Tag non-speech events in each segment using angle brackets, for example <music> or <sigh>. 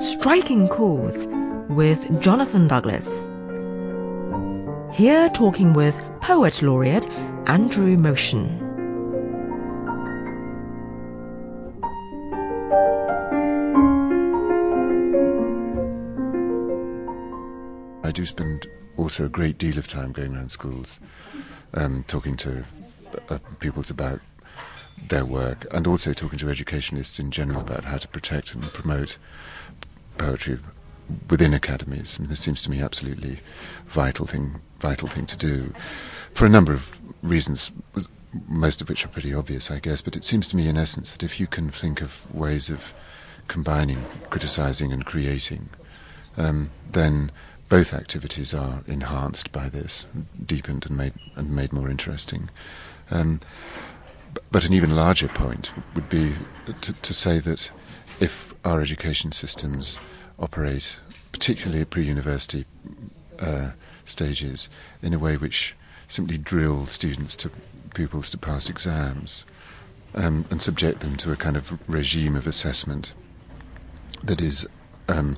Striking Chords with Jonathan Douglas. Here talking with Poet Laureate Andrew Motion. I do spend also a great deal of time going around schools, um, talking to uh, pupils about their work, and also talking to educationists in general about how to protect and promote poetry within academies. I mean, this seems to me absolutely vital thing, vital thing to do, for a number of reasons, most of which are pretty obvious, I guess. But it seems to me, in essence, that if you can think of ways of combining criticizing and creating, um, then both activities are enhanced by this, deepened and made and made more interesting. Um, but an even larger point would be to, to say that if our education systems operate, particularly at pre-university uh, stages, in a way which simply drill students to pupils to pass exams um, and subject them to a kind of regime of assessment that is um,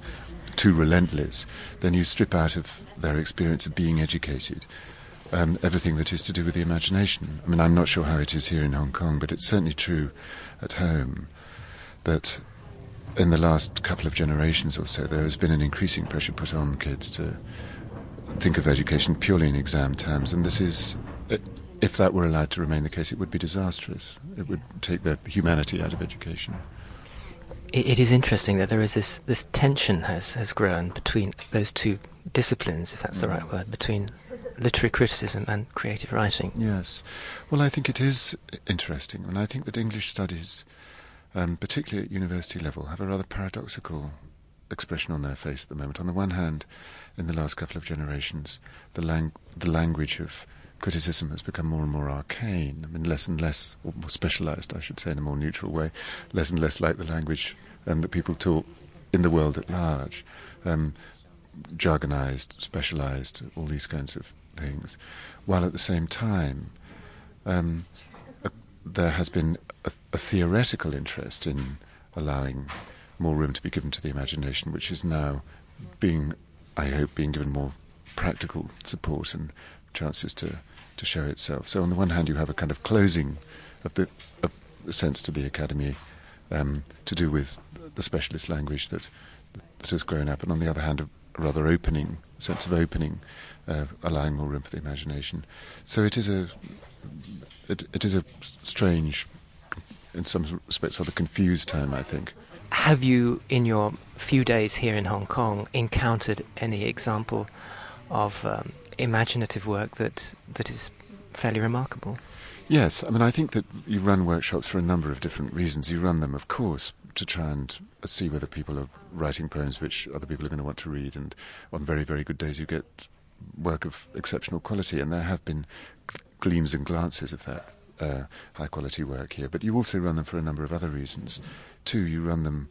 too relentless, then you strip out of their experience of being educated um, everything that is to do with the imagination. I mean, I'm not sure how it is here in Hong Kong, but it's certainly true at home that in the last couple of generations or so, there has been an increasing pressure put on kids to think of education purely in exam terms, and this is. If that were allowed to remain the case, it would be disastrous. It would take the humanity out of education it, it is interesting that there is this, this tension has, has grown between those two disciplines, if that's the right word, between literary criticism and creative writing. Yes. Well, I think it is interesting, and I think that English studies, um, particularly at university level, have a rather paradoxical expression on their face at the moment. On the one hand, in the last couple of generations, the, lang- the language of criticism has become more and more arcane. I mean, less and less, or more specialized, I should say, in a more neutral way, less and less like the language um, that people talk in the world at large. Um, jargonized, specialized, all these kinds of things, while at the same time, um, there has been a, a, theoretical interest in allowing more room to be given to the imagination, which is now being, I hope, being given more practical support and chances to to show itself. So on the one hand, you have a kind of closing of the, of sense to the academy um, to do with the specialist language that that has grown up, and on the other hand, a rather opening sense of opening, uh, allowing more room for the imagination. So it is a it, it is a strange, in some respects, rather confused time, I think. Have you, in your few days here in Hong Kong, encountered any example of um, imaginative work that that is fairly remarkable. Yes, I mean, I think that you run workshops for a number of different reasons. You run them, of course, to try and see whether people are writing poems which other people are going to want to read, and on very, very good days, you get work of exceptional quality, and there have been gleams and glances of that uh, high quality work here. But you also run them for a number of other reasons. Too, you run them,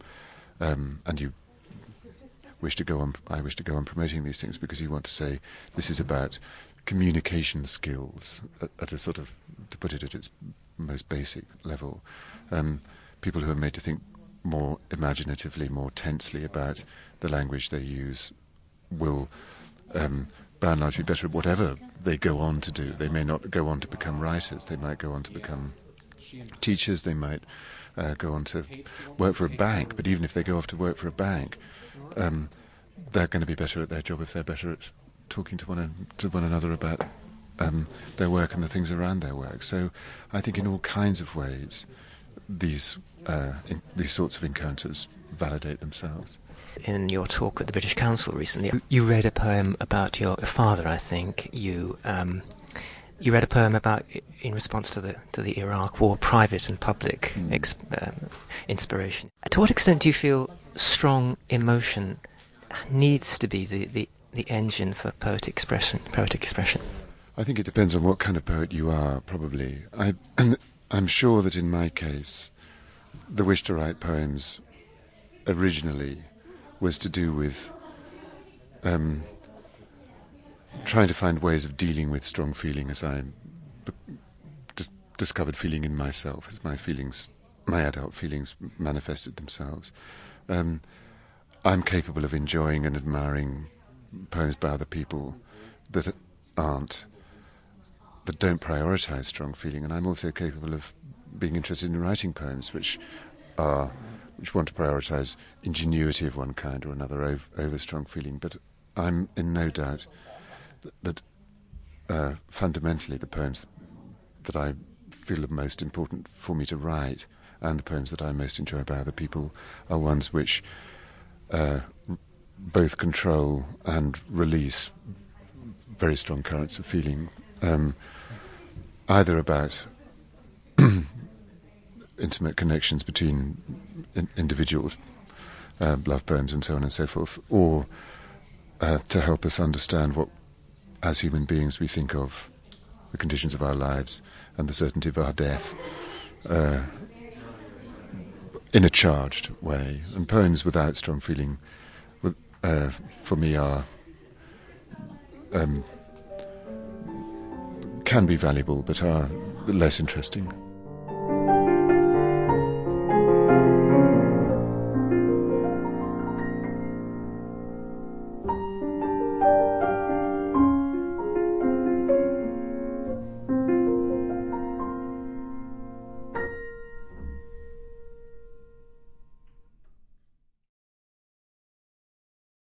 um, and you wish to go on. I wish to go on promoting these things because you want to say this is about communication skills at, at, a sort of, to put it at its most basic level. Um, people who are made to think more imaginatively, more tensely about the language they use will, um, by and large, be better at whatever they go on to do. They may not go on to become writers. They might go on to become teachers. They might uh, go on to work for a bank. But even if they go off to work for a bank, um, they're going to be better at their job if they're better at talking to one, to one another about um, their work and the things around their work. So I think in all kinds of ways, these, uh, in, these sorts of encounters validate themselves. In your talk at the British Council recently, you read a poem about your father, I think. You um, you read a poem about in response to the to the Iraq War, private and public mm. ex, um, inspiration. To what extent do you feel strong emotion needs to be the, the, the engine for poetic expression? Poetic expression. I think it depends on what kind of poet you are. Probably, I <clears throat> I'm sure that in my case, the wish to write poems originally was to do with um, trying to find ways of dealing with strong feeling as I dis- discovered feeling in myself, as my feelings, my adult feelings manifested themselves. Um, I'm capable of enjoying and admiring poems by other people that aren't that don't prioritize strong feeling, and I'm also capable of being interested in writing poems which are which want to prioritize ingenuity of one kind or another over, over strong feeling. But I'm in no doubt that, that uh, fundamentally the poems that I feel are most important for me to write and the poems that I most enjoy by other people are ones which uh, both control and release very strong currents of feeling, um, either about <clears throat> intimate connections between in- individuals, uh, love poems, and so on and so forth, or uh, to help us understand what, as human beings, we think of the conditions of our lives and the certainty of our death uh, in a charged way. And poems without strong feeling, uh, for me, are. Um, can be valuable, but are less interesting.